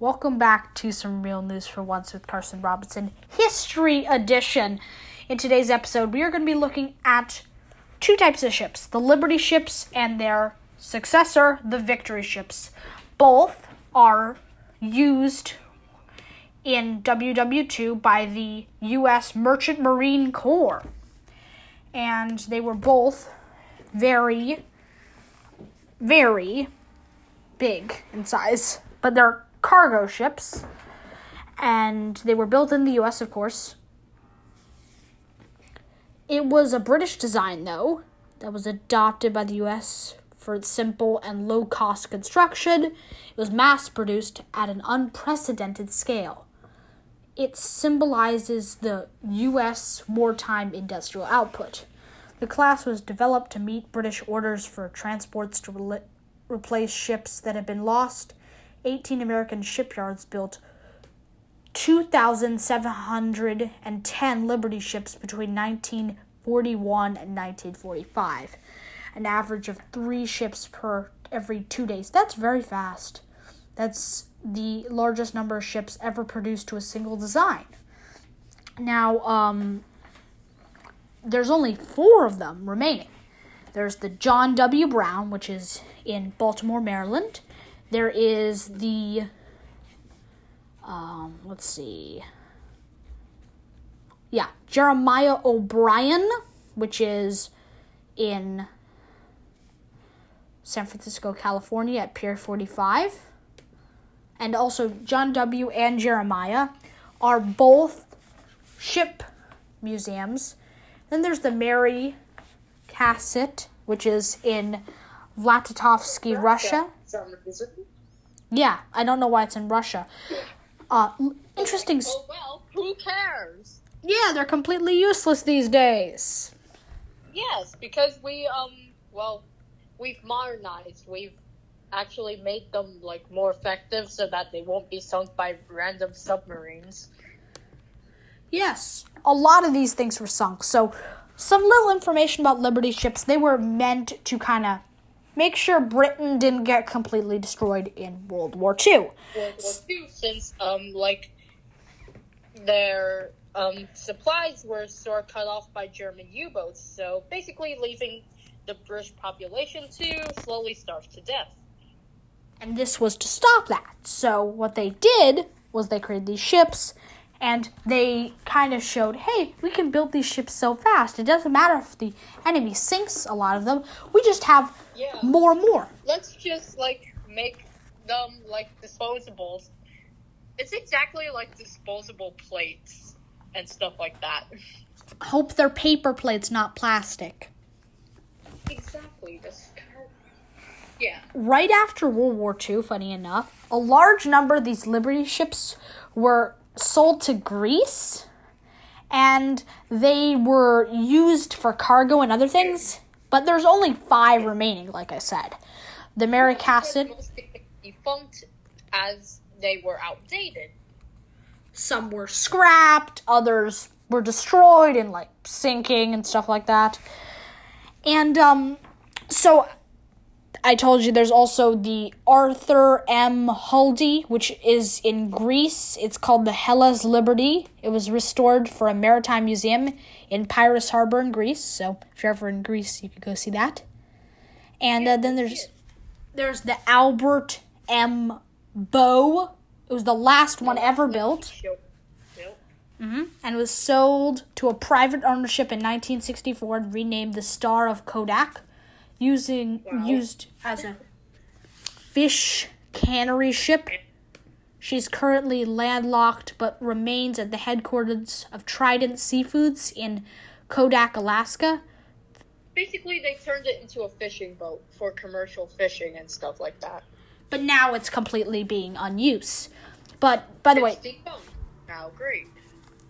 Welcome back to some real news for once with Carson Robinson, History Edition. In today's episode, we are going to be looking at two types of ships the Liberty ships and their successor, the Victory ships. Both are used in WW2 by the U.S. Merchant Marine Corps. And they were both very, very big in size. But they're cargo ships. And they were built in the U.S., of course. It was a British design, though, that was adopted by the U.S. for its simple and low cost construction. It was mass produced at an unprecedented scale it symbolizes the U.S. wartime industrial output. The class was developed to meet British orders for transports to re- replace ships that had been lost. 18 American shipyards built 2,710 Liberty ships between 1941 and 1945, an average of three ships per every two days. That's very fast. That's the largest number of ships ever produced to a single design. Now, um, there's only four of them remaining. There's the John W. Brown, which is in Baltimore, Maryland. There is the, um, let's see, yeah, Jeremiah O'Brien, which is in San Francisco, California at Pier 45 and also John W. and Jeremiah are both ship museums. Then there's the Mary Cassatt, which is in Vladitovsky, Russia. Yeah, I don't know why it's in Russia. Uh, interesting. Oh well, who cares? Yeah, they're completely useless these days. Yes, because we um well, we've modernized. We've actually made them like more effective so that they won't be sunk by random submarines. Yes, a lot of these things were sunk. So, some little information about Liberty ships. They were meant to kind of make sure Britain didn't get completely destroyed in World War II. World War II, since um like their um supplies were sort of cut off by German U-boats, so basically leaving the British population to slowly starve to death. And this was to stop that. So what they did was they created these ships and they kind of showed, hey, we can build these ships so fast. It doesn't matter if the enemy sinks a lot of them. We just have Yeah. more and more. Let's just like make them like disposables. It's exactly like disposable plates and stuff like that. Hope they're paper plates, not plastic. Exactly. Kind of- yeah. Right after World War II, funny enough, a large number of these Liberty ships were sold to Greece and they were used for cargo and other things. But there's only five remaining, like I said. The Cassatt, defunct as they were outdated. some were scrapped, others were destroyed and like sinking and stuff like that. And um so I told you there's also the Arthur M. Huddell, which is in Greece. It's called the Hellas Liberty. It was restored for a maritime museum in Piraeus Harbor in Greece. So if you're ever in Greece, you could go see that. And uh, then there's there's the Albert M. Boe. It was the last one ever built. Yep. and was sold to a private ownership in 1964 and renamed the Star of Kodiak, using used as a fish cannery ship. She's currently landlocked but remains at the headquarters of Trident Seafoods in Kodiak, Alaska. Basically, they turned it into a fishing boat for commercial fishing and stuff like that. But now it's completely being unused. But by the way, It's defunct now. Great.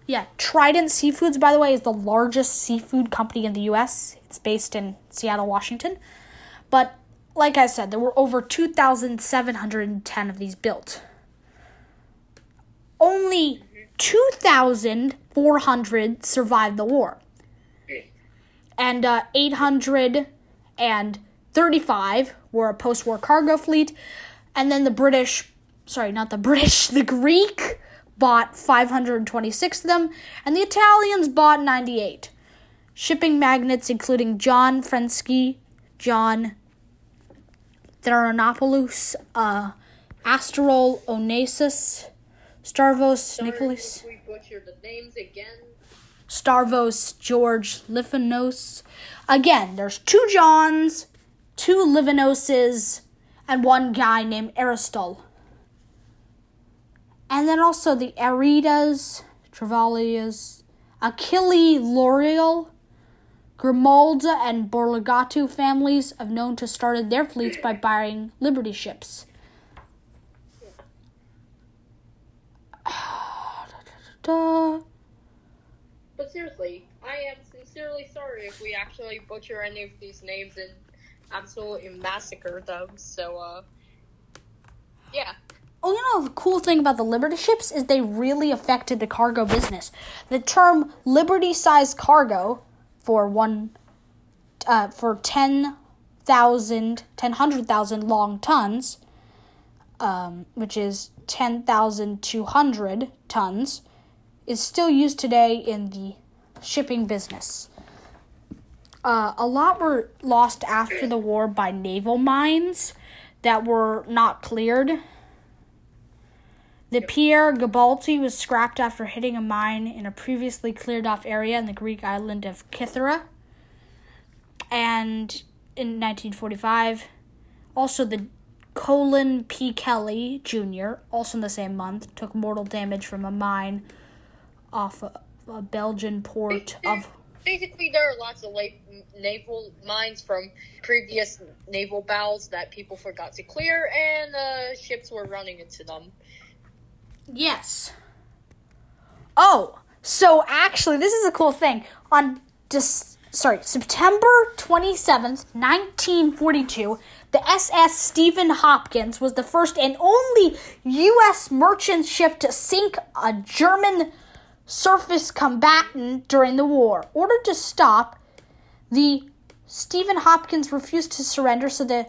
Yeah, Trident Seafoods, by the way, is the largest seafood company in the U.S. It's based in Seattle, Washington. But like I said, there were over 2,710 of these built. Only 2,400 survived the war. And uh, 835 were a post war cargo fleet. And then the British sorry, not the British, the Greek bought 526 of them, and the Italians bought 98. Shipping magnates including John Frensky, John Theranopoulos, uh, Asterol Onassis, Starvos Nicholas. if we butchered the names again. Starvos George Livanos. Again, there's two Johns, two Livanoses, and one guy named Aristol. And then also the Aridas, Travalias, Achille L'Oreal, Grimalda, and Borligatu families have known to started their fleets by buying Liberty ships. But seriously, I am sincerely sorry if we actually butcher any of these names and absolutely massacre them. So, uh, yeah. Oh, you know, the cool thing about the Liberty ships is they really affected the cargo business. The term Liberty sized cargo for one, uh, for 10,000, 100,000 long tons, um, which is 10,200 tons, is still used today in the shipping business. Uh, a lot were lost after the war by naval mines that were not cleared. The Pierre Gabalti was scrapped after hitting a mine in a previously cleared off area in the Greek island of Kythera. And in 1945, also the Colin P. Kelly Jr., also in the same month, took mortal damage from a mine off a, a Belgian port of. Basically, there are lots of late naval mines from previous naval battles that people forgot to clear, and uh, ships were running into them. Yes. Oh, so actually, this is a cool thing. On dis- sorry, September 27th, 1942, the SS Stephen Hopkins was the first and only U.S. merchant ship to sink a German surface combatant during the war. Ordered to stop, the Stephen Hopkins refused to surrender, so the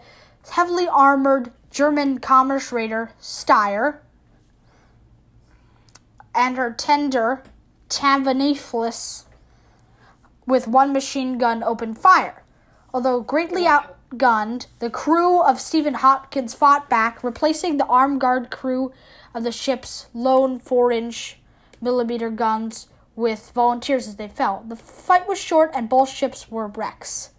heavily armored German commerce raider Stier and her tender Tavaniflis with one machine gun opened fire. Although greatly outgunned, the crew of Stephen Hopkins fought back, replacing the armed guard crew of the ship's lone 4 inch millimeter guns with volunteers as they fell. The fight was short and both ships were wrecks.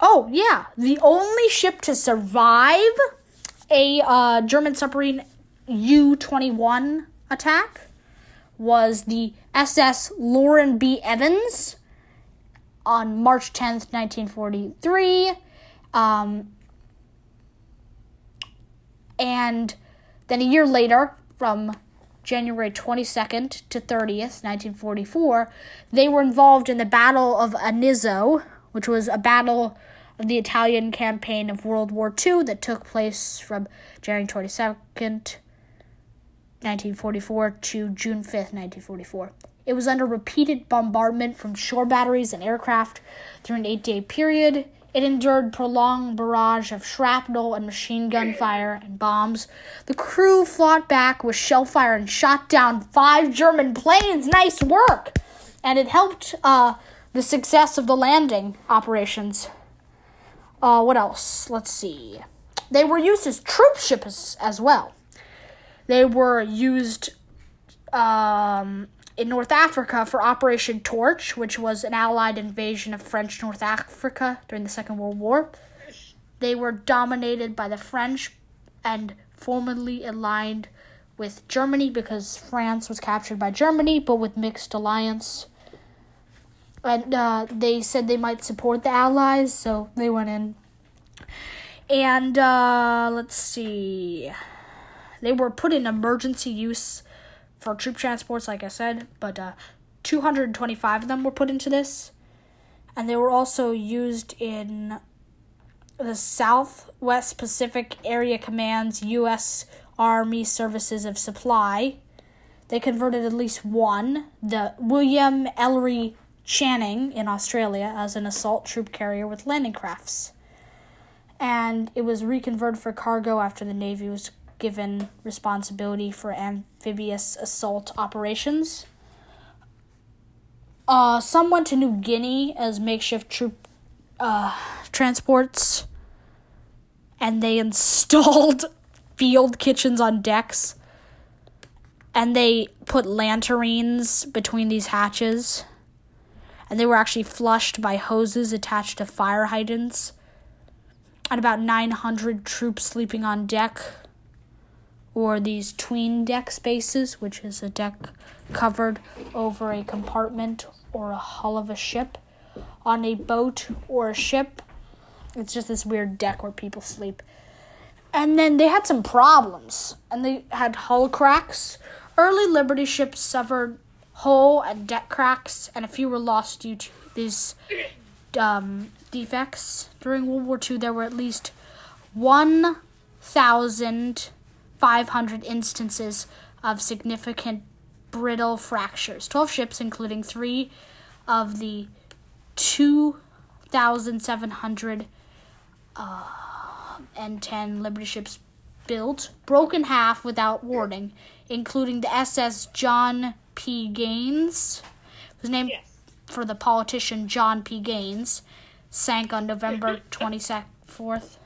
Oh, yeah, the only ship to survive a uh, German submarine U 21 attack was the SS Lauren B. Evans on March 10th, 1943. Um, and then a year later, from January 22nd to 30th, 1944, they were involved in the Battle of Anizzo, which was a battle of the Italian campaign of World War II that took place from January 22nd 1944 to June 5th, 1944. It was under repeated bombardment from shore batteries and aircraft through an eight day period. It endured prolonged barrage of shrapnel and machine gun fire and bombs. The crew fought back with shell fire and shot down five German planes. Nice work! And it helped uh, the success of the landing operations. Uh, what else? Let's see. They were used as troop ships as well. They were used um, in North Africa for Operation Torch, which was an Allied invasion of French North Africa during the Second World War. They were dominated by the French and formerly aligned with Germany because France was captured by Germany, but with mixed alliance. And uh, they said they might support the Allies, so they went in. And uh, let's see. They were put in emergency use for troop transports, like I said, but uh, 225 of them were put into this. And they were also used in the Southwest Pacific Area Command's U.S. Army Services of Supply. They converted at least one, the William Ellery Channing in Australia, as an assault troop carrier with landing crafts. and it was reconverted for cargo after the Navy was given responsibility for amphibious assault operations. Uh, some went to New Guinea as makeshift troop uh, transports, and they installed field kitchens on decks, and they put lanterns between these hatches, and they were actually flushed by hoses attached to fire hydrants. And about 900 troops sleeping on deck, or these tween deck spaces, which is a deck covered over a compartment or a hull of a ship on a boat or a ship. It's just this weird deck where people sleep. And then they had some problems, and they had hull cracks. Early Liberty ships suffered hull and deck cracks, and a few were lost due to these um, defects. During World War II, there were at least 1,500 instances of significant brittle fractures. 12 ships, including three of the 2,700 uh, and 10 Liberty ships built, broke in half without warning, including the SS John P. Gaines, whose name Yes. for the politician John P. Gaines, sank on November 24th.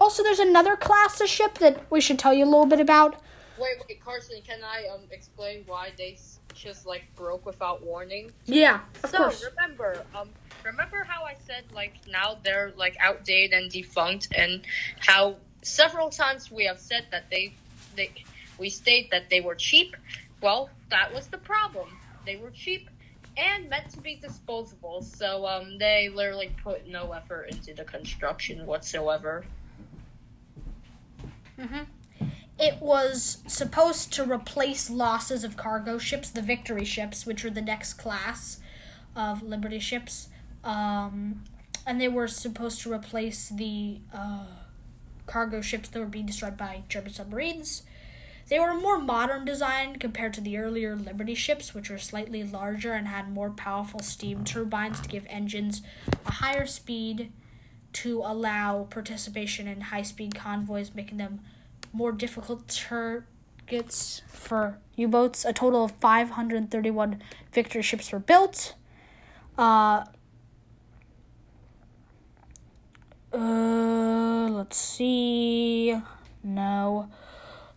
Also, there's another class of ship that we should tell you a little bit about. Wait, wait, Carson, can I um explain why they just like broke without warning? Yeah, of so course. remember, um, remember how I said like now they're like outdated and defunct, and how several times we have said that they they we state that they were cheap. Well, that was the problem. They were cheap and meant to be disposable, so um, they literally put no effort into the construction whatsoever. It was supposed to replace losses of cargo ships, the Victory ships, which were the next class of Liberty ships. Um, and they were supposed to replace the uh, cargo ships that were being destroyed by German submarines. They were a more modern design compared to the earlier Liberty ships, which were slightly larger and had more powerful steam turbines to give engines a higher speed to allow participation in high speed convoys, making them more difficult targets for U boats. A total of 531 Victory ships were built. Uh, uh, let's see. No.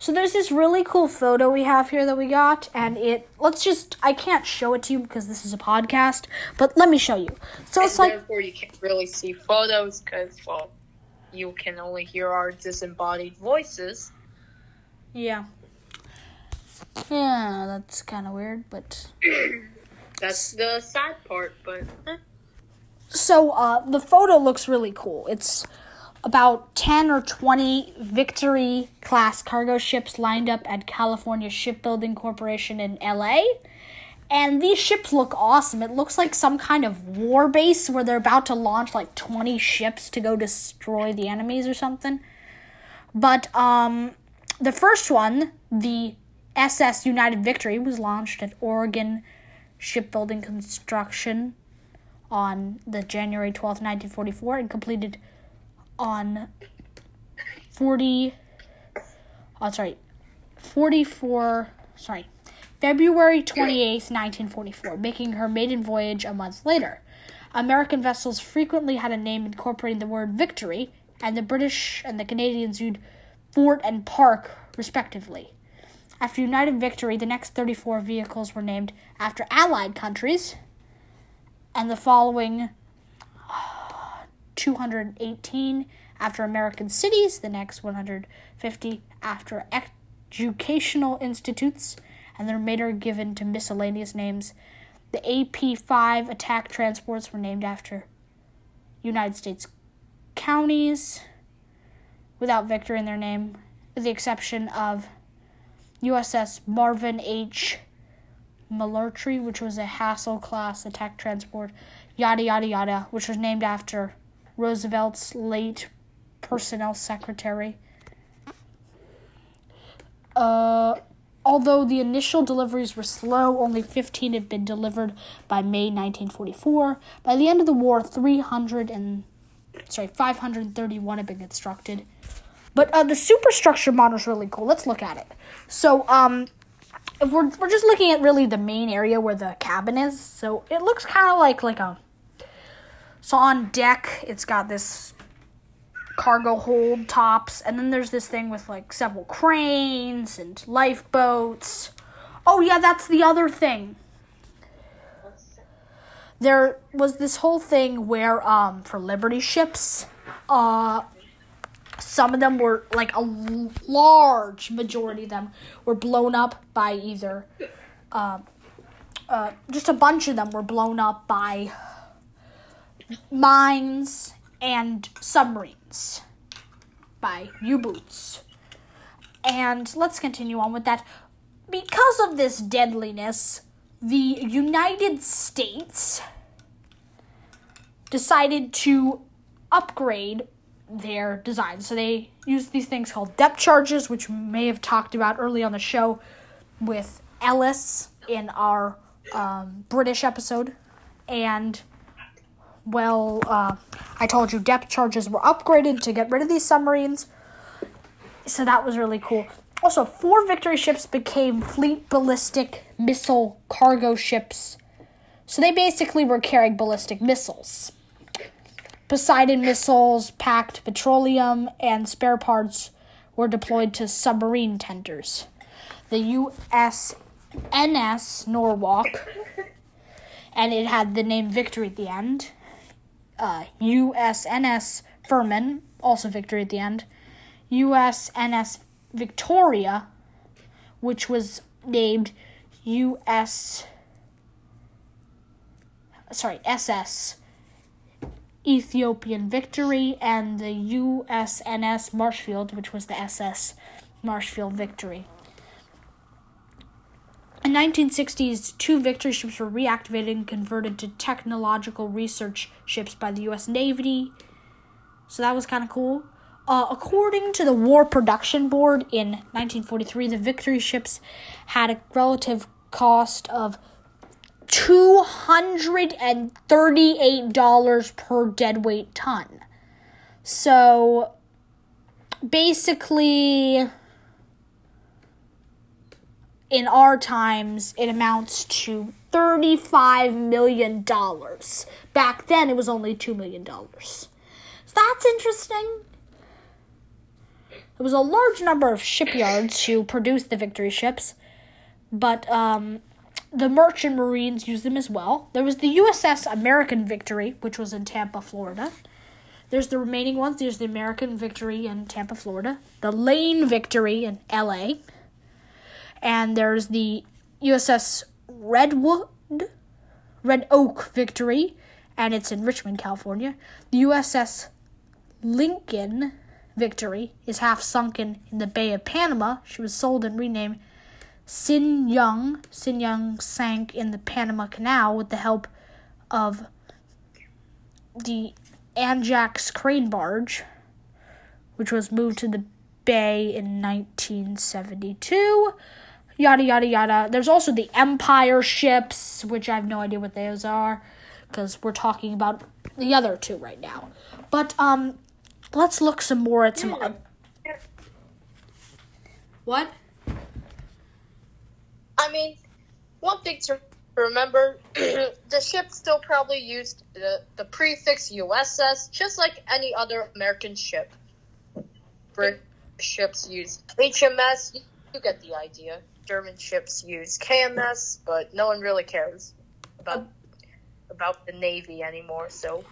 So there's this really cool photo we have here that we got, and it. Let's just. I can't show it to you because this is a podcast, but let me show you. So it's and like. therefore you can't really see photos because well you can only hear our disembodied voices Yeah. Yeah, that's kind of weird, but. that's the sad part but eh. So uh, the photo looks really cool. It's about 10 or 20 Victory class cargo ships lined up at California Shipbuilding Corporation in LA. And these ships look awesome. It looks like some kind of war base where they're about to launch like 20 ships to go destroy the enemies or something. But um, the first one, the SS United Victory, was launched at Oregon Shipbuilding Construction on the January 12th, 1944, and completed on 40. Oh, sorry. 44. Sorry. February 28th, 1944, making her maiden voyage a month later. American vessels frequently had a name incorporating the word victory, and the British and the Canadians used fort and park, respectively. After United Victory, the next 34 vehicles were named after Allied countries, and the following 218 after American cities, the next 150 after educational institutes, and the remainder given to miscellaneous names. The AP 5 attack transports were named after United States counties without victory in their name, with the exception of USS Marvin H. Mallory, which was a Haskell class attack transport, yada yada yada, which was named after Roosevelt's late personnel secretary. Uh, although the initial deliveries were slow, only 15 had been delivered by May 1944. By the end of the war, 300 and sorry, 531 had been constructed. But uh, the superstructure model is really cool. Let's look at it. So, um, if we're, we're just looking at really the main area where the cabin is, so it looks kind of like like a. So on deck, it's got this cargo hold tops, and then there's this thing with like several cranes and lifeboats. Oh yeah, that's the other thing. There was this whole thing where um for Liberty ships, uh some of them were like a large majority of them were blown up by either uh, uh, just a bunch of them were blown up by mines and submarines by u-boots and let's continue on with that because of this deadliness the united states decided to upgrade their design. So they use these things called depth charges, which we may have talked about early on the show with Ellis in our um, British episode. And, well, uh, I told you depth charges were upgraded to get rid of these submarines. So that was really cool. Also, four victory ships became fleet ballistic missile cargo ships. So they basically were carrying ballistic missiles. Poseidon missiles, packed petroleum, and spare parts were deployed to submarine tenders. The USNS Norwalk, and it had the name Victory at the end. Uh, USNS Furman, also Victory at the end. USNS Victoria, which was named US. Sorry, SS Ethiopian Victory and the USNS Marshfield, which was the SS Marshfield Victory. In 1960s, two victory ships were reactivated and converted to technological research ships by the U.S. Navy. So that was kind of cool. Uh, according to the War Production Board in 1943, the victory ships had a relative cost of $238 per deadweight ton. So basically, in our times, it amounts to $35 million. Back then, it was only $2 million. So that's interesting. There was a large number of shipyards who produced the victory ships, but um, the merchant marines used them as well. There was the USS American Victory, which was in Tampa, Florida. There's the remaining ones. There's the American Victory in Tampa, Florida. The Lane Victory in LA. And there's the USS Redwood, Red Oak Victory, and it's in Richmond, California. The USS Lincoln Victory is half sunken in the Bay of Panama. She was sold and renamed Sin Yung. Sin Yung sank in the Panama Canal with the help of the Ajax crane barge, which was moved to the bay in 1972. Yada yada yada. There's also the Empire ships, which I have no idea what those are, because we're talking about the other two right now. But um, let's look some more at some. What? I mean, one thing to remember the ship still probably used the, the prefix USS, just like any other American ship. British ships use HMS, you, you get the idea. German ships use KMS, but no one really cares about about the Navy anymore, so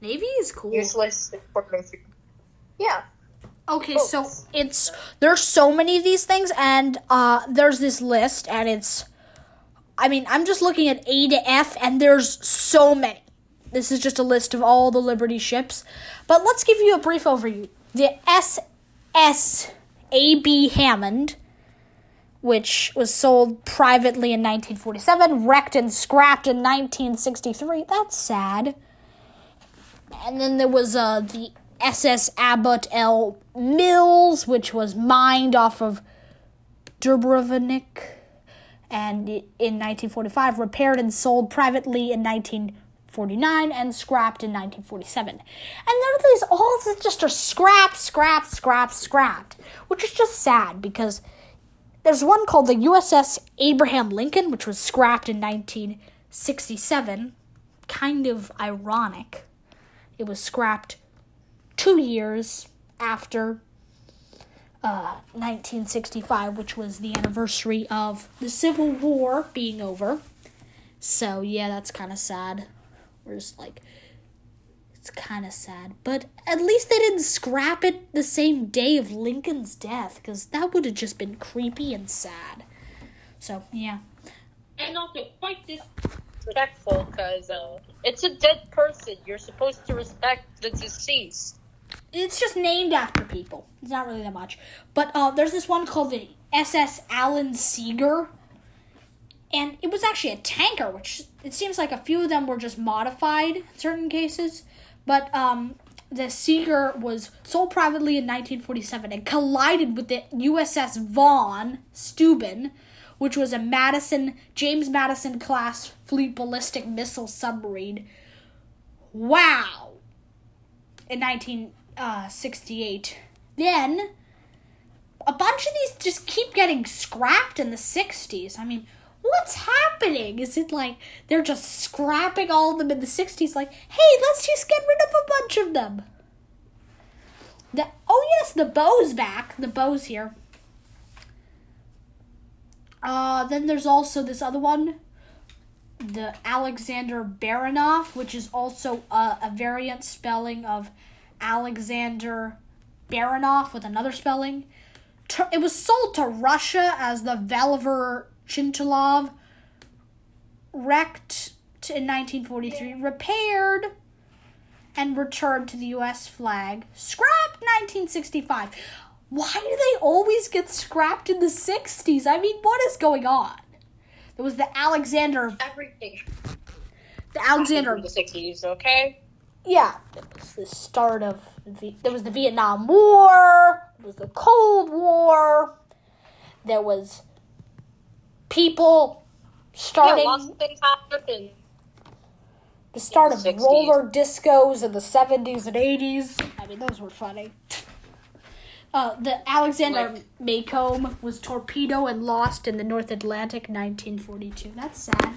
Navy is cool. useless information. Yeah. Okay, so it's there's so many of these things, and uh, there's this list, and it's, I mean, I'm just looking at A to F, and there's so many. This is just a list of all the Liberty ships, but let's give you a brief overview. The SS A.B. Hammond, which was sold privately in 1947, wrecked and scrapped in 1963. That's sad. And then there was uh, the SS Abbott L. Mills, which was mined off of Dubrovnik, and in 1945 repaired and sold privately in 1949 and scrapped in 1947. And then these all these just are scrapped, scrapped, scrapped, scrapped, which is just sad because there's one called the USS Abraham Lincoln, which was scrapped in 1967. Kind of ironic. It was scrapped two years after uh, 1965, which was the anniversary of the Civil War being over. So, yeah, that's kind of sad. We're just like, it's kind of sad. But at least they didn't scrap it the same day of Lincoln's death, because that would have just been creepy and sad. So, yeah. And also quite disrespectful because uh, it's a dead person. You're supposed to respect the deceased. It's just named after people. It's not really that much. But uh, there's this one called the SS Alan Seeger. And it was actually a tanker, which it seems like a few of them were just modified in certain cases. But um, the Seeger was sold privately in 1947 and collided with the USS Von Steuben, which was a Madison James Madison class fleet ballistic missile submarine. Wow. In 1968. Then a bunch of these just keep getting scrapped in the 60s. I mean, what's happening? Is it like they're just scrapping all of them in the 60s? Like, hey, let's just get rid of a bunch of them. The, oh, yes, the bow's back. The bow's here. Uh, then there's also this other one, the Alexander Baranov, which is also a, a variant spelling of Alexander Baranov with another spelling. It was sold to Russia as the Valiver Chintalov, wrecked in 1943, repaired and returned to the U.S. flag, scrapped 1965. Why do they always get scrapped in the 60s? I mean, what is going on? There was the Alexander. Everything. The Alexander. The 60s, okay? Yeah, it was the start of. The, there was the Vietnam War. There was the Cold War. There was people starting. Yeah, lots of things happened. The start In the of 60s. roller discos in the 70s and 80s. I mean, those were funny. Uh, the Alexander Like- Maycomb was torpedoed and lost in the North Atlantic 1942. That's sad.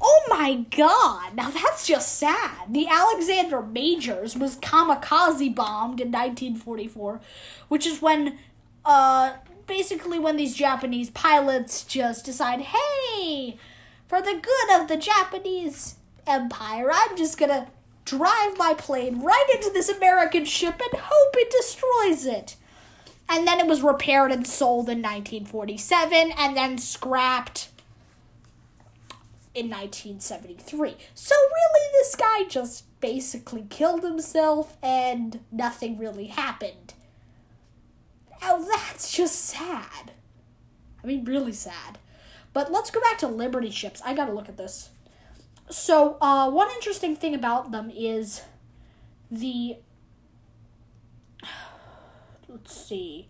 Oh my god! Now that's just sad. The Alexander Majors was kamikaze bombed in 1944, which is when, uh, basically when these Japanese pilots just decide, hey, for the good of the Japanese Empire, I'm just gonna drive my plane right into this American ship and hope it destroys it. And then it was repaired and sold in 1947 and then scrapped in 1973. So, really, this guy just basically killed himself and nothing really happened. Now, that's just sad. I mean, really sad. But let's go back to Liberty ships. I gotta look at this. So, uh, one interesting thing about them is the. Let's see.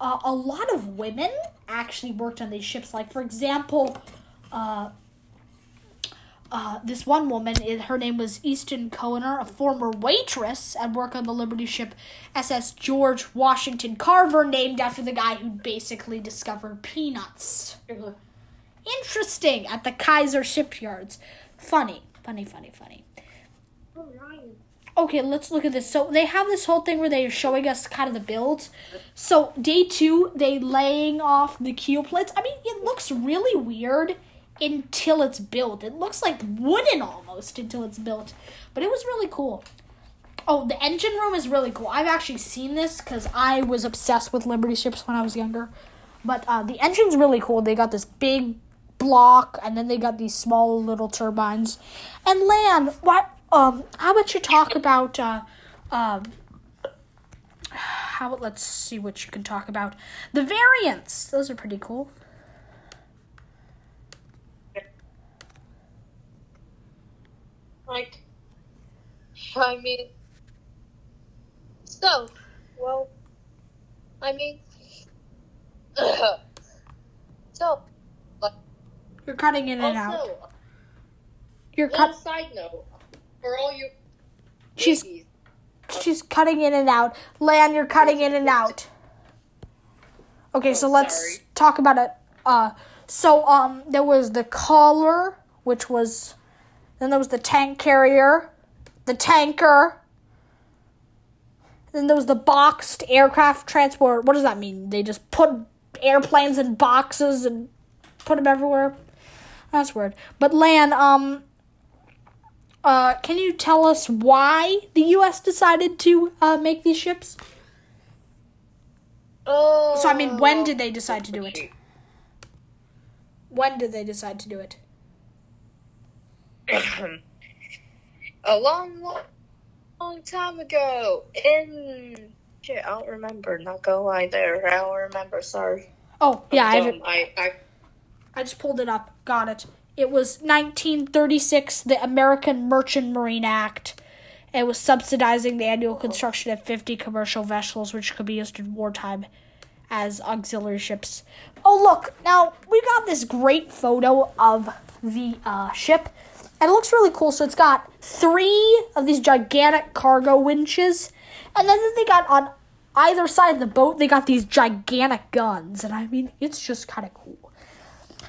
Uh, a lot of women actually worked on these ships. Like, for example, uh, uh, this one woman, her name was Easton Cohener, a former waitress and work on the Liberty ship SS George Washington Carver, named after the guy who basically discovered peanuts. Interesting at the Kaiser shipyards. Funny, funny, funny, funny. Okay, let's look at this. So they have this whole thing where they're showing us kind of the builds. So day two, they laying off the keel plates. I mean, it looks really weird until it's built. It looks like wooden almost until it's built, but it was really cool. Oh, the engine room is really cool. I've actually seen this because I was obsessed with Liberty ships when I was younger. But uh, the engine's really cool. They got this big block, and then they got these small little turbines. And Lan, what? Um, how about you talk about? Uh, um, how? Let's see what you can talk about. The variants. Those are pretty cool. Like, I mean, so, well, I mean, so, like, You're cutting in and out. You're cut. side note for all you She's ladies, she's cutting in and out. Lan, you're cutting in and out. Okay, so Oh, let's sorry. talk about it. Uh, so um, there was the collar, which was, then there was the tank carrier, the tanker. Then there was the boxed aircraft transport. What does that mean? They just put airplanes in boxes and put them everywhere. That's weird. But Lan, um, uh, can you tell us why the U.S. decided to uh, make these ships? Oh. So I mean, when did they decide to do it? When did they decide to do it? A long, long, long time ago. In shit, I don't remember. Not gonna lie, there. I don't remember. Sorry. Oh yeah, I, have it. I, I I just pulled it up. Got it. It was 1936, the American Merchant Marine Act. It was subsidizing the annual construction of 50 commercial vessels, which could be used in wartime as auxiliary ships. Oh, look, now we got this great photo of the uh, ship, and it looks really cool. So it's got three of these gigantic cargo winches, and then they got on either side of the boat, they got these gigantic guns, and I mean, it's just kind of cool.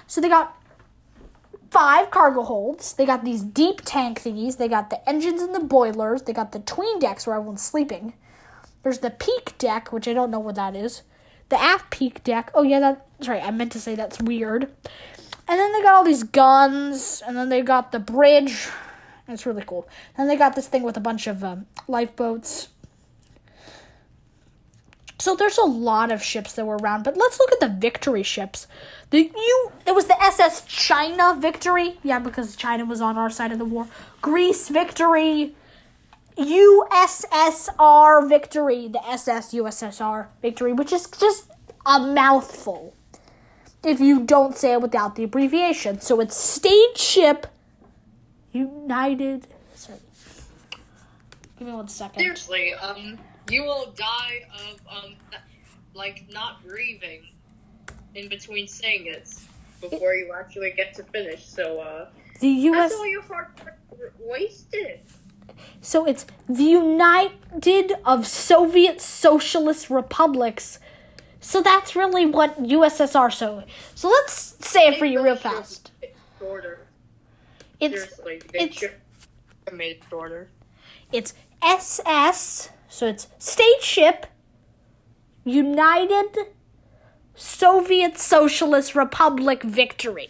So they got five cargo holds. They got these deep tank thingies. They got the engines and the boilers. They got the tween decks where everyone's sleeping. There's the peak deck, which I don't know what that is. The aft peak deck. Oh yeah, that's right. I meant to say that's weird. And then they got all these guns, and then they got the bridge. It's really cool. And they got this thing with a bunch of um, lifeboats. So there's a lot of ships that were around, but let's look at the victory ships. The you it was the SS China Victory. Yeah, because China was on our side of the war. Greece Victory. USSR Victory, the SS USSR Victory, which is just a mouthful if you don't say it without the abbreviation. So it's State Ship United. Sorry. Give me one second. seriously, um, you will die of um, like not breathing in between saying it before you actually get to finish. So, uh, The US that's all your hard work wasted. So it's the United of Soviet Socialist Republics. So that's really what USSR so. So let's say it for you real fast. It's shorter. It's Seriously, it's- made shorter. it's SS. So it's State Ship United Soviet Socialist Republic Victory.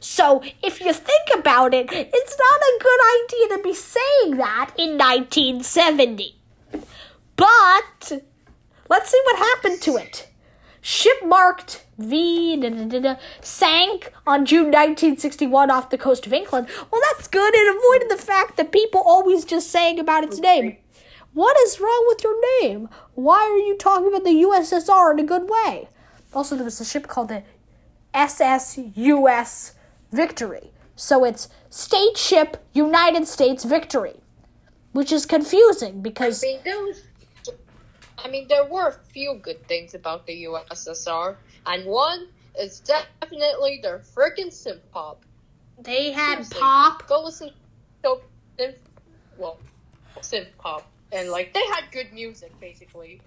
So if you think about it, it's not a good idea to be saying that in 1970. But let's see what happened to it. Ship marked V da, da, da, sank on June 1961 off the coast of England. Well, that's good. It avoided the fact that people always just saying about its name. What is wrong with your name? Why are you talking about the USSR in a good way? Also, there was a ship called the SSUS Victory. So it's State Ship United States Victory, which is confusing because I mean, was. I mean, there were a few good things about the USSR, and one is definitely their freaking synth pop. they had Seriously, pop. Go listen to synth, well, synth pop, and like they had good music basically.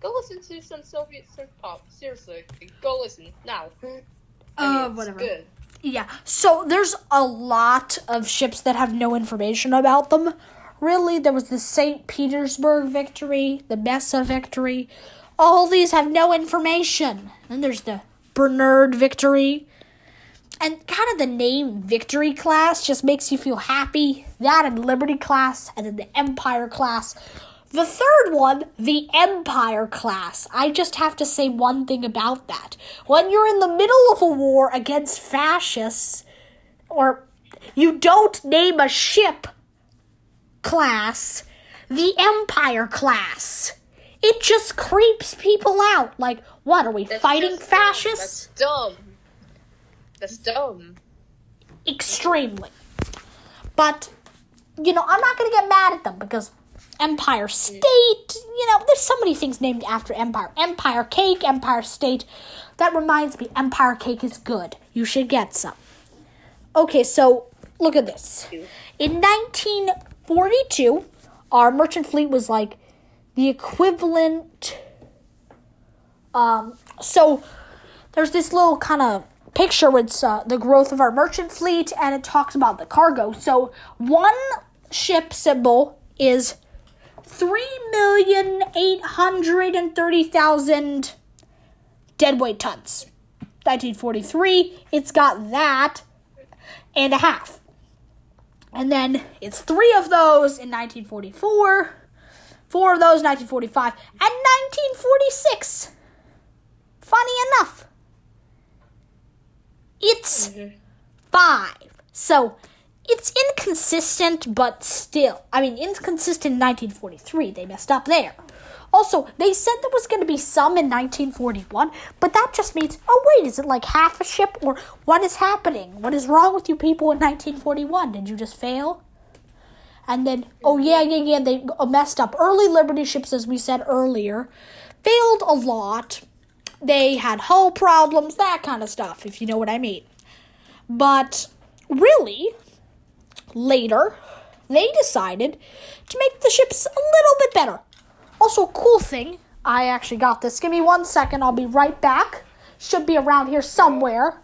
Go listen to some Soviet synth pop. Seriously, go listen now. I mean, Uh, whatever. Good. Yeah, so there's a lot of ships that have no information about them. Really, there was the St. Petersburg victory, the Mesa victory. All these have no information. Then there's the Bernard victory. And kind of the name Victory class just makes you feel happy. That and Liberty class, and then the Empire class. The third one, the Empire class. I just have to say one thing about that. When you're in the middle of a war against fascists, or you don't name a ship class the Empire class. It just creeps people out. Like, what are we That's fighting just fascists? That's dumb. That's dumb. extremely. But, you know, I'm not going to get mad at them because Empire mm. State, you know, there's so many things named after Empire. Empire Cake, Empire State. That reminds me, Empire Cake is good. You should get some. Okay, so look at this. In 1942, our merchant fleet was like the equivalent. Um, so there's this little kind of picture with uh, the growth of our merchant fleet, and it talks about the cargo. So one ship symbol is three million eight hundred and thirty thousand deadweight tons. 1943, it's got that and a half. And then it's three of those in 1944, four of those 1945, and 1946. Funny enough, it's mm-hmm. five. So it's inconsistent, but still. I mean, inconsistent in 1943. They messed up there. Also, they said there was going to be some in 1941, but that just means, oh, wait, is it like half a ship? Or what is happening? What is wrong with you people in 1941? Did you just fail? And then, oh, yeah, yeah, yeah, they oh, messed up. Early Liberty ships, as we said earlier, failed a lot. They had hull problems, that kind of stuff, if you know what I mean. But really, later, they decided to make the ships a little bit better. Also, cool thing, I actually got this. Give me one second, I'll be right back. Should be around here somewhere.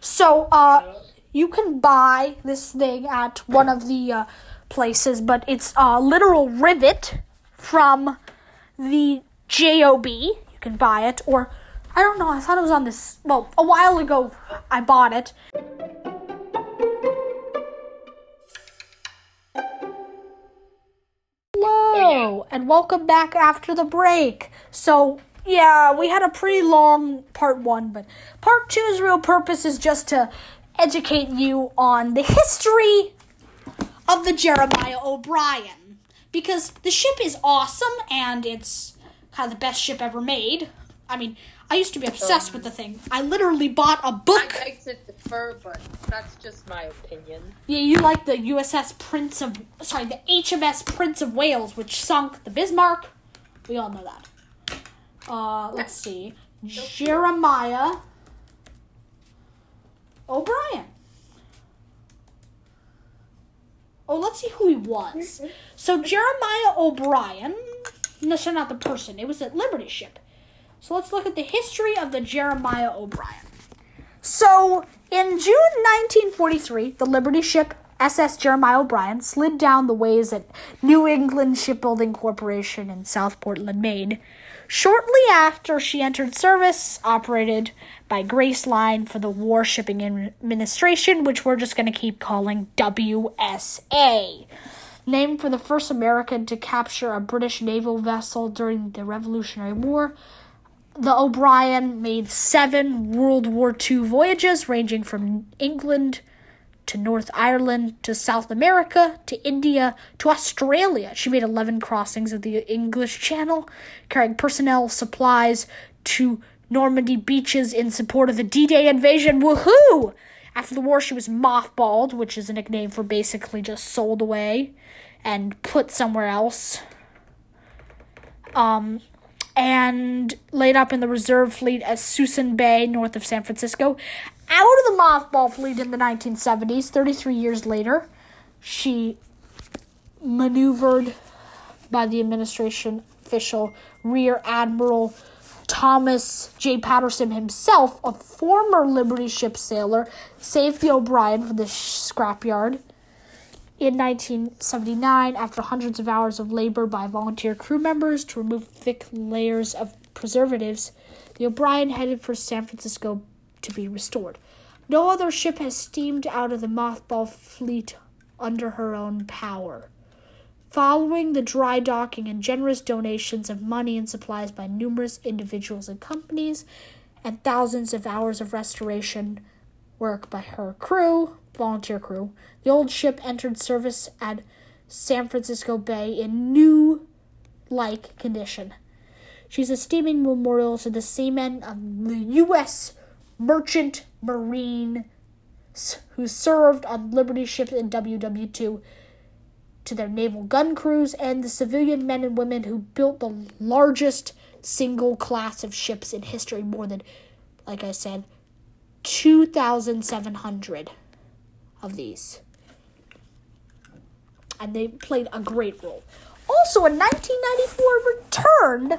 So, uh, you can buy this thing at one of the uh, places, but it's a literal rivet from the JOB. You can buy it, or I don't know, I thought it was on this. Well, a while ago, I bought it. Hello, and welcome back after the break. So, yeah, we had a pretty long part one, but part two's real purpose is just to educate you on the history of the Jeremiah O'Brien. Because the ship is awesome and it's kind of the best ship ever made. I mean, I used to be obsessed with the thing. I literally bought a book. I to defer, but that's just my opinion. Yeah, you like the USS Prince of sorry, the HMS Prince of Wales, which sunk the Bismarck. We all know that. Uh, let's see, Jeremiah O'Brien. Oh, let's see who he was. So Jeremiah O'Brien. No, so not the person. It was a Liberty ship. So let's look at the history of the Jeremiah O'Brien. So, in June 1943, the Liberty ship SS Jeremiah O'Brien slid down the ways at New England Shipbuilding Corporation in South Portland, Maine. Shortly after she entered service, operated by Grace Line for the War Shipping Administration, which we're just going to keep calling WSA. Named for the first American to capture a British naval vessel during the Revolutionary War, the O'Brien made seven World War II voyages ranging from England to North Ireland to South America to India to Australia. She made 11 crossings of the English Channel, carrying personnel, supplies to Normandy beaches in support of the D Day invasion. Woohoo! After the war, she was mothballed, which is a nickname for basically just sold away and put somewhere else. Um, and laid up in the reserve fleet at Suisun Bay, north of San Francisco. Out of the mothball fleet in the 1970s, 33 years later, she maneuvered by the administration official Rear Admiral Thomas J. Patterson himself, a former Liberty ship sailor, saved the O'Brien from the scrapyard in 1979 after hundreds of hours of labor by volunteer crew members to remove thick layers of preservatives. The O'Brien headed for San Francisco to be restored. No other ship has steamed out of the mothball fleet under her own power. Following the dry docking and generous donations of money and supplies by numerous individuals and companies, and thousands of hours of restoration work by her crew, volunteer crew, the old ship entered service at San Francisco Bay in new like condition. She's a steaming memorial to the seamen of the U.S. Merchant Marines who served on Liberty ships in WW2, to their naval gun crews, and the civilian men and women who built the largest single class of ships in history more than, like I said, 2,700 of these. and they played a great role. Also, in 1994, returned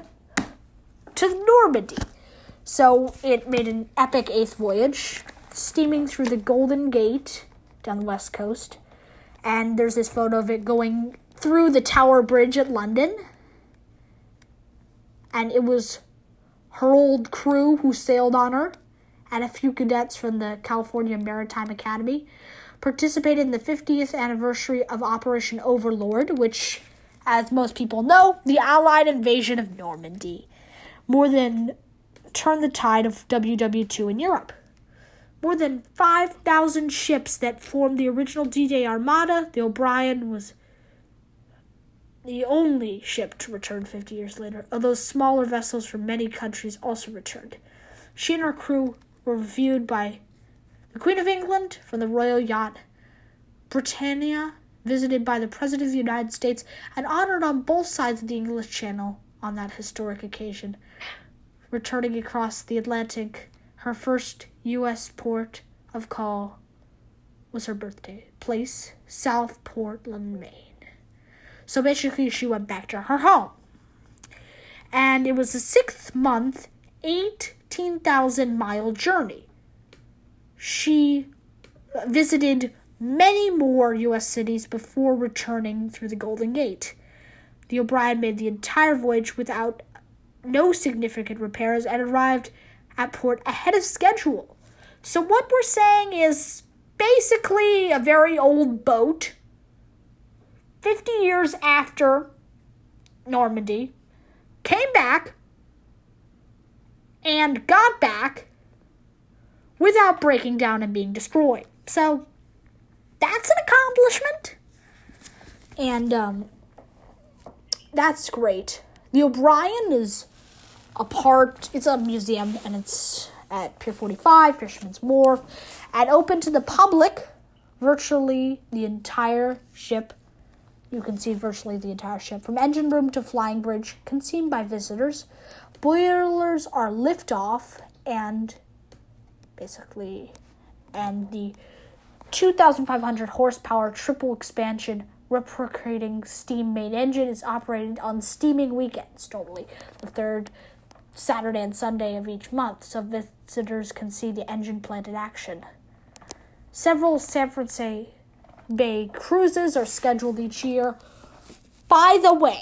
to Normandy. So it made an epic eighth voyage, steaming through the Golden Gate down the west coast. And there's this photo of it going through the Tower Bridge at London. And it was her old crew who sailed on her, and a few cadets from the California Maritime Academy participated in the 50th anniversary of Operation Overlord, which, as most people know, the Allied invasion of Normandy. More than turned the tide of WW2 in Europe. More than 5,000 ships that formed the original D Day Armada, the O'Brien was the only ship to return 50 years later, although smaller vessels from many countries also returned. She and her crew were reviewed by the Queen of England from the royal yacht Britannia, visited by the President of the United States, and honored on both sides of the English Channel on that historic occasion. Returning across the Atlantic, her first U.S. port of call was her birthday place, South Portland, Maine. So basically, she went back to her home. And it was a sixth month, 18,000 mile journey. She visited many more U.S. cities before returning through the Golden Gate. The O'Brien made the entire voyage without no significant repairs and arrived at port ahead of schedule. So, what we're saying is basically a very old boat. 50 years after Normandy, came back and got back without breaking down and being destroyed. So, that's an accomplishment. And um, that's great. The O'Brien is a part, it's a museum and it's at Pier 45, Fisherman's Wharf, and open to the public virtually the entire ship. You can see virtually the entire ship from engine room to flying bridge, can seen by visitors. Boilers are liftoff and basically, and the 2,500 horsepower triple expansion reciprocating steam main engine is operated on steaming weekends, normally the third Saturday and Sunday of each month, so visitors can see the engine plant in action. Several San Francisco Bay cruises are scheduled each year. By the way,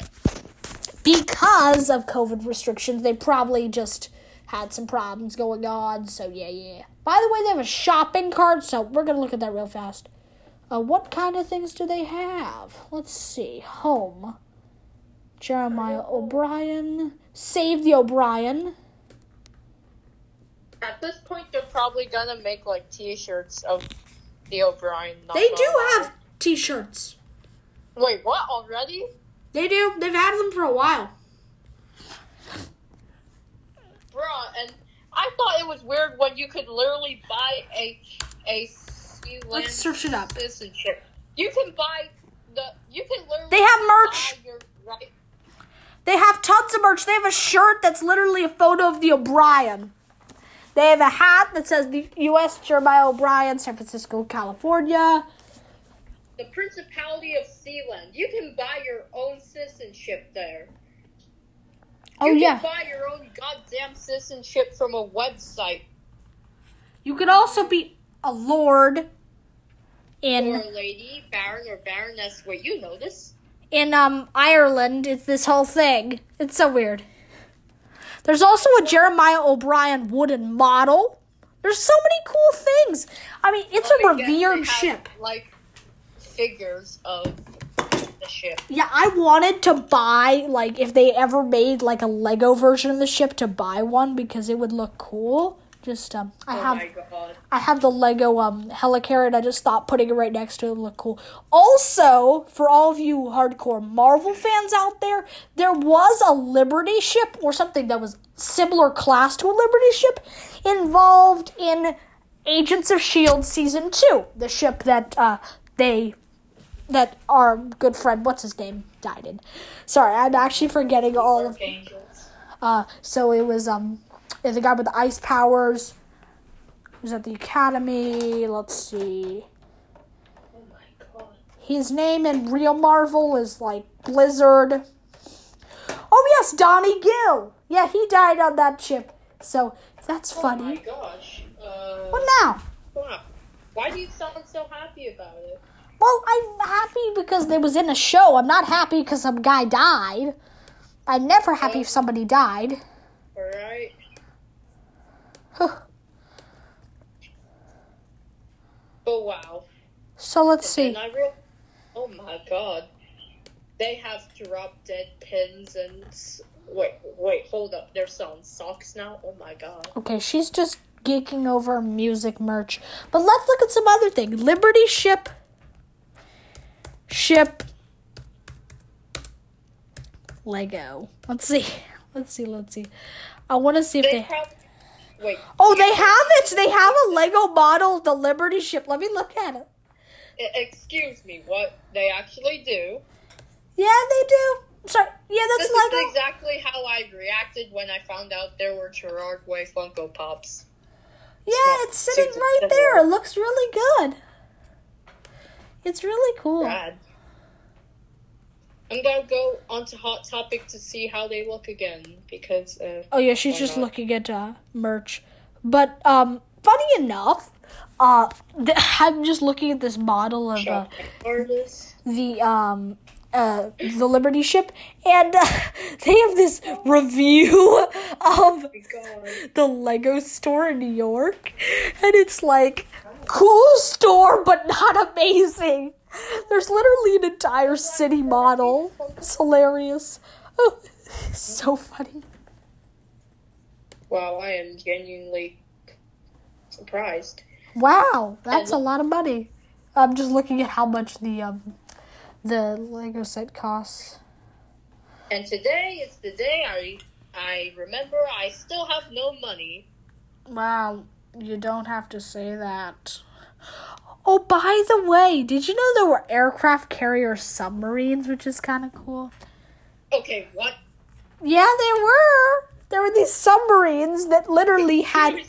because of COVID restrictions, they probably just had some problems going on, so yeah, yeah. By the way, they have a shopping cart, so we're gonna look at that real fast. Uh, what kind of things do they have? Let's see. Home. Jeremiah O'Brien. Save the O'Brien. At this point, they're probably gonna make like T-shirts of the O'Brien. They do have t shirts. Wait, what already? They do. They've had them for a while. Bruh, and I thought it was weird when you could literally buy a a Sea Let's search it up. citizenship. You can buy the. You can literally. They have merch. buy Your, right, They have tons of merch. They have a shirt that's literally a photo of the O'Brien. They have a hat that says the U.S. Jeremiah O'Brien, San Francisco, California. the Principality of Sealand. You can buy your own citizenship there. Oh you yeah. can buy your own goddamn citizenship from a website. You could also be a lord Or a lady, baron, or baroness, where you know this. in um Ireland. It's this whole thing. It's so weird. There's also a Jeremiah O'Brien wooden model. There's so many cool things. I mean, it's a guess they revered ship. Like figures of the ship. Yeah, I wanted to buy like if they ever made like a Lego version of the ship to buy one because it would look cool. Just um, I Oh have. I have the Lego um helicarrier. I just thought putting it right next to it would look cool. Also, for all of you hardcore Marvel fans out there, there was a Liberty ship or something that was similar class to a Liberty ship involved in Agents of Shield season two. The ship that uh they that our good friend what's his name died in. Sorry, I'm actually forgetting all of uh, so it was um, the guy with the ice powers. Was at the academy. Let's see. Oh my god. his name in real Marvel is like Blizzard. Oh yes, Donnie Gill. Yeah, he died on that ship. So that's Oh my funny. gosh. Uh, What now? wow. Why do you sound so happy about it? Well, I'm happy because they was in a show. I'm not happy because some guy died. I'm never happy if somebody died. Alright. Oh wow. So let's see. And real Oh my god. They have drop dead pins and wait, wait, hold up. They're selling socks now. Oh my god. Okay, she's just geeking over music merch. But let's look at some other thing. Liberty ship. Ship. Lego. Let's see. Let's see. Let's see. I want to see if They have wait. Oh, they have it. They have a Lego model of the Liberty ship. Let me look at it. Excuse me. What they actually do? Yeah, they do. Sorry. Yeah, that's This Lego. is exactly how I reacted when I found out there were Gerard Way Funko Pops. Yeah, it's sitting right there. It looks really good. It's really cool. Rad. I'm gonna go onto Hot Topic to see how they look again because uh, Oh yeah, she's just not? looking at uh, merch. But um, funny enough, uh, th- I'm just looking at this model of uh, the um uh the Liberty ship, and uh, they have this review of Oh the Lego store in New York, and it's like cool store but not amazing. There's literally an entire city model. It's hilarious. Oh, so funny. Wow, I am genuinely surprised. Wow, that's a lot of money. I'm just looking at how much the um the Lego set costs. And today is the day I I remember I still have no money. Wow, you don't have to say that. Oh, by the way, did you know there were aircraft carrier submarines, which is kind of cool? Okay, what? Yeah, there were. There were these submarines that literally had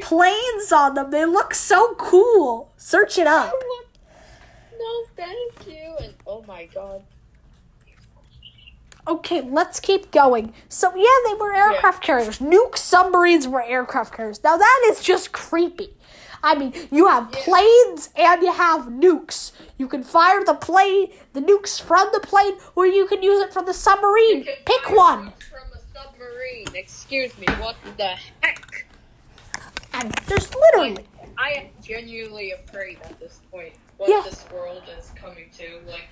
planes on them. They look so cool. Search it up. No, thank you. And oh my god. Okay, let's keep going. So yeah, they were aircraft carriers. Nuke submarines were aircraft carriers. Now that is just creepy. I mean, you have planes and you have nukes. You can fire the plane, the nukes from the plane, or you can use it from the submarine. Pick one. From a submarine. Excuse me. What the heck? And there's literally I am genuinely afraid at this point what Yeah. this world is coming to. Like,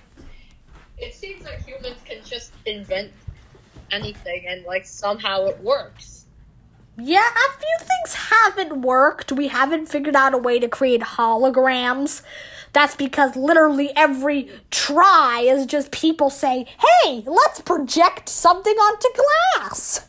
it seems like humans can just invent anything and like somehow it works. Yeah, a few things haven't worked. We haven't figured out a way to create holograms. That's because literally every try is just people saying, hey, let's project something onto glass.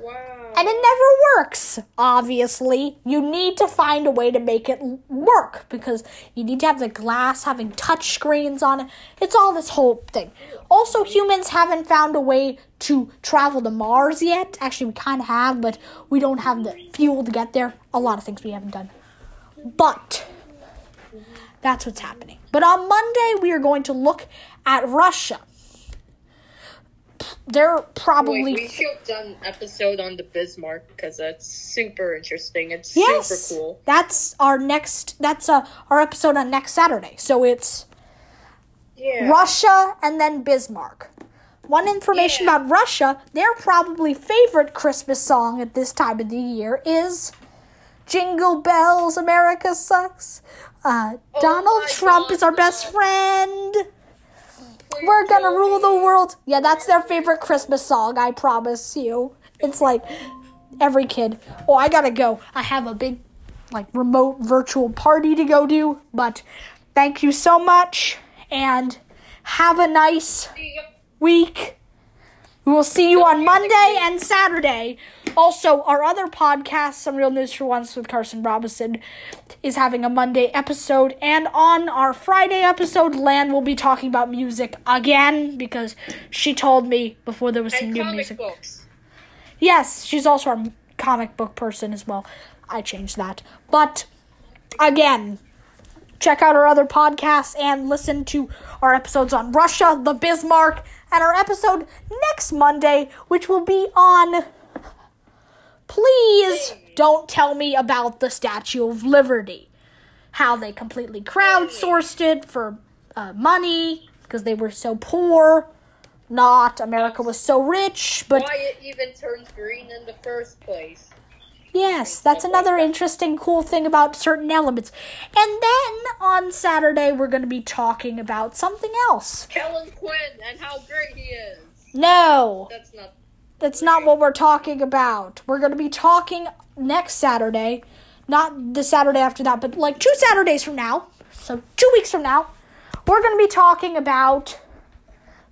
Wow. And it never works, obviously. You need to find a way to make it work because you need to have the glass having touch screens on it. It's all this whole thing. Also, humans haven't found a way to travel to Mars yet. Actually, we kind of have, but we don't have the fuel to get there. A lot of things we haven't done. But that's what's happening. But on Monday, we are going to look at Russia. They're Wait, probably we should have done an episode on the Bismarck because that's super interesting. It's Yes, super cool. that's our next. That's uh, our episode on next Saturday. So it's Yeah. Russia and then Bismarck. One information Yeah. about Russia: their probably favorite Christmas song at this time of the year is "Jingle Bells, America Sucks." Uh, Donald Oh my Trump God, is our best friend. We're gonna rule the world. Yeah, that's their favorite Christmas song. I promise you. It's like every kid. Oh, I gotta go. I have a big, like, remote virtual party to go to. But thank you so much, and have a nice week. We will see you on Monday and Saturday. Also, our other podcast, Some Real News for Once with Carson Robinson, is having a Monday episode. And on our Friday episode, Lan will be talking about music again because she told me before there was some And new comic music. books. Yes, she's also our comic book person as well. I changed that. But again, check out our other podcasts and listen to our episodes on Russia, the Bismarck, and our episode next Monday, which will be on. Please don't tell me about the Statue of Liberty. How they completely crowdsourced it for uh, money because they were so poor. Not America was so rich, but Why it even turns green in the first place. Yes, that's another interesting, cool thing about certain elements. And then on Saturday, we're going to be talking about something else. Kellin Quinn and how great he is. No, That's not. That's not what we're talking about. We're going to be talking next Saturday, not the Saturday after that, but like two Saturdays from now. So, two weeks from now, we're going to be talking about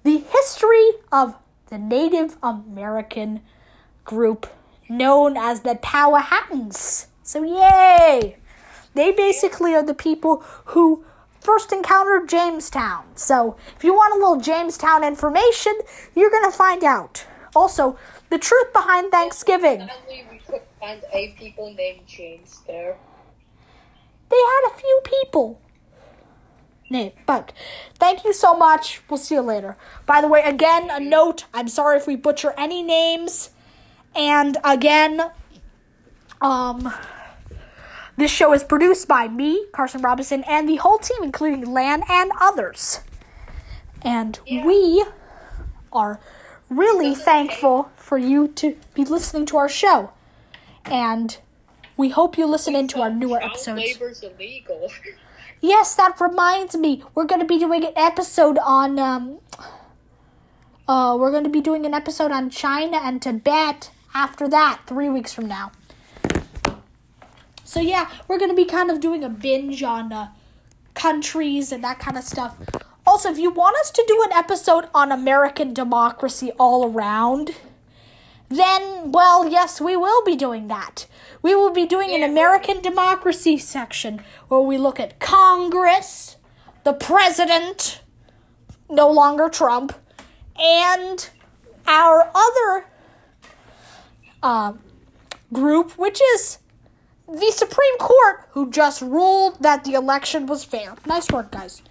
the history of the Native American group known as the Powhatans. So, yay! They basically are the people who first encountered Jamestown. So, if you want a little Jamestown information, you're going to find out. Also, the truth behind Thanksgiving. Sadly, we couldn't find a people named James there. They had a few people. Name, but thank you so much. We'll see you later. By the way, again, a note. I'm sorry if we butcher any names. And again, um, this show is produced by me, Carson Robinson, and the whole team, including Lan and others. And we are really thankful for you to be listening to our show. And we hope you listen into our newer episodes. labor's illegal. Yes, that reminds me. We're going to be doing an episode on um uh we're going to be doing an episode on China and Tibet after that 3 weeks from now. So yeah, we're going to be kind of doing a binge on uh, countries and that kind of stuff. Also, if you want us to do an episode on American democracy all around, then, well, yes, we will be doing that. We will be doing an American democracy section where we look at Congress, the president, no longer Trump, and our other uh, group, which is the Supreme Court, who just ruled that the election was fair. Nice work, guys.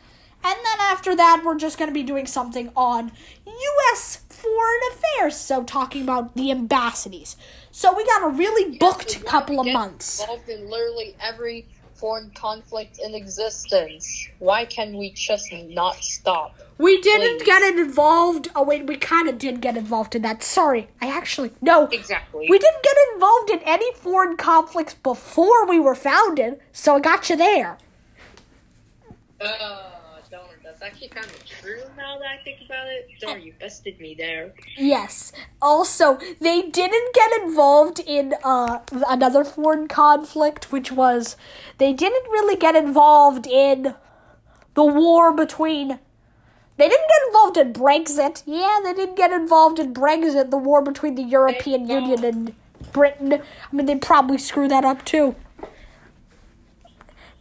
And then after that, we're just going to be doing something on U.S. foreign affairs. So, talking about the embassies. So, we got a really booked We couple of months. Involved in literally every foreign conflict in existence. Why can we just not stop? We didn't Please. get involved. Oh, wait, we kind of did get involved in that. Sorry. I actually. No. Exactly. We didn't get involved in any foreign conflicts before we were founded. So, I got you there. Uh, that's actually kind of true now that I think about it. Darn, you bested me there. Yes. Also, they didn't get involved in uh, another foreign conflict, which was they didn't really get involved in the war between. They didn't get involved in Brexit. Yeah, they didn't get involved in Brexit, the war between the European Union and Britain. I mean, they probably screw that up too.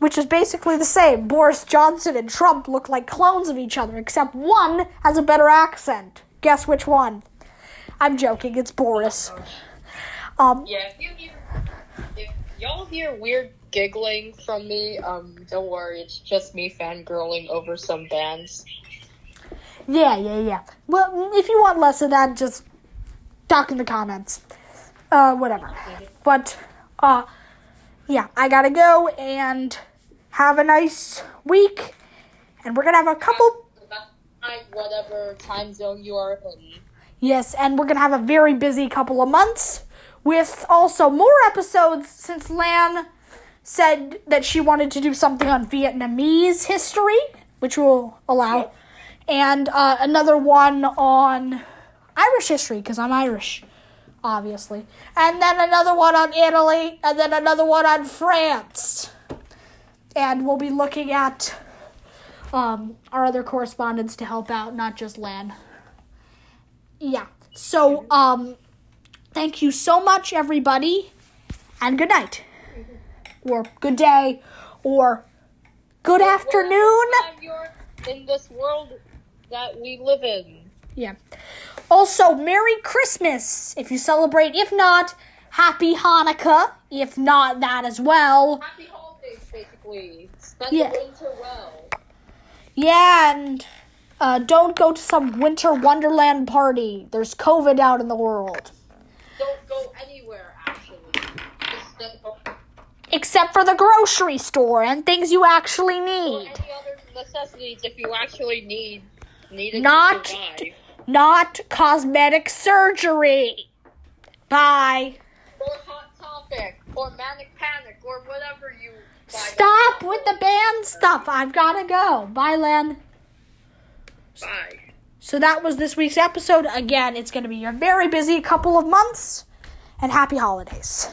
Which is basically the same. Boris Johnson and Trump look like clones of each other, except one has a better accent. Guess which one? I'm joking, it's Boris. Um, Yeah, if you hear, if y'all hear weird giggling from me, um, don't worry, it's just me fangirling over some bands. yeah, yeah, yeah. Well, if you want less of that, just talk in the comments. Uh, whatever. But, uh, yeah, I gotta go and have a nice week. And we're gonna have a couple whatever time zone you are in. Yes, and we're gonna have a very busy couple of months with also more episodes since Lan said that she wanted to do something on Vietnamese history, which we'll allow, and uh, another one on Irish history because I'm Irish, obviously, and then another one on Italy, and then another one on France, and we'll be looking at um, our other correspondents to help out, not just Lan yeah. So, um, thank you so much, everybody, and good night, or good day, or good afternoon. In this world that we live in. Yeah. Also, Merry Christmas if you celebrate. If not, Happy Hanukkah. If not that as well. Happy basically. Spend Yeah. the winter well. Yeah, and uh, don't go to some winter wonderland party. There's COVID out in the world. Don't go anywhere, actually. Except for the grocery store and things you actually Or need. any other necessities if you actually need need Not- Not cosmetic surgery. Bye. Or hot topic, or manic panic, or whatever you. Stop with the band stuff. I've gotta go. Bye, Len. Bye. So that was this week's episode. Again, it's gonna be a very busy couple of months. And happy holidays.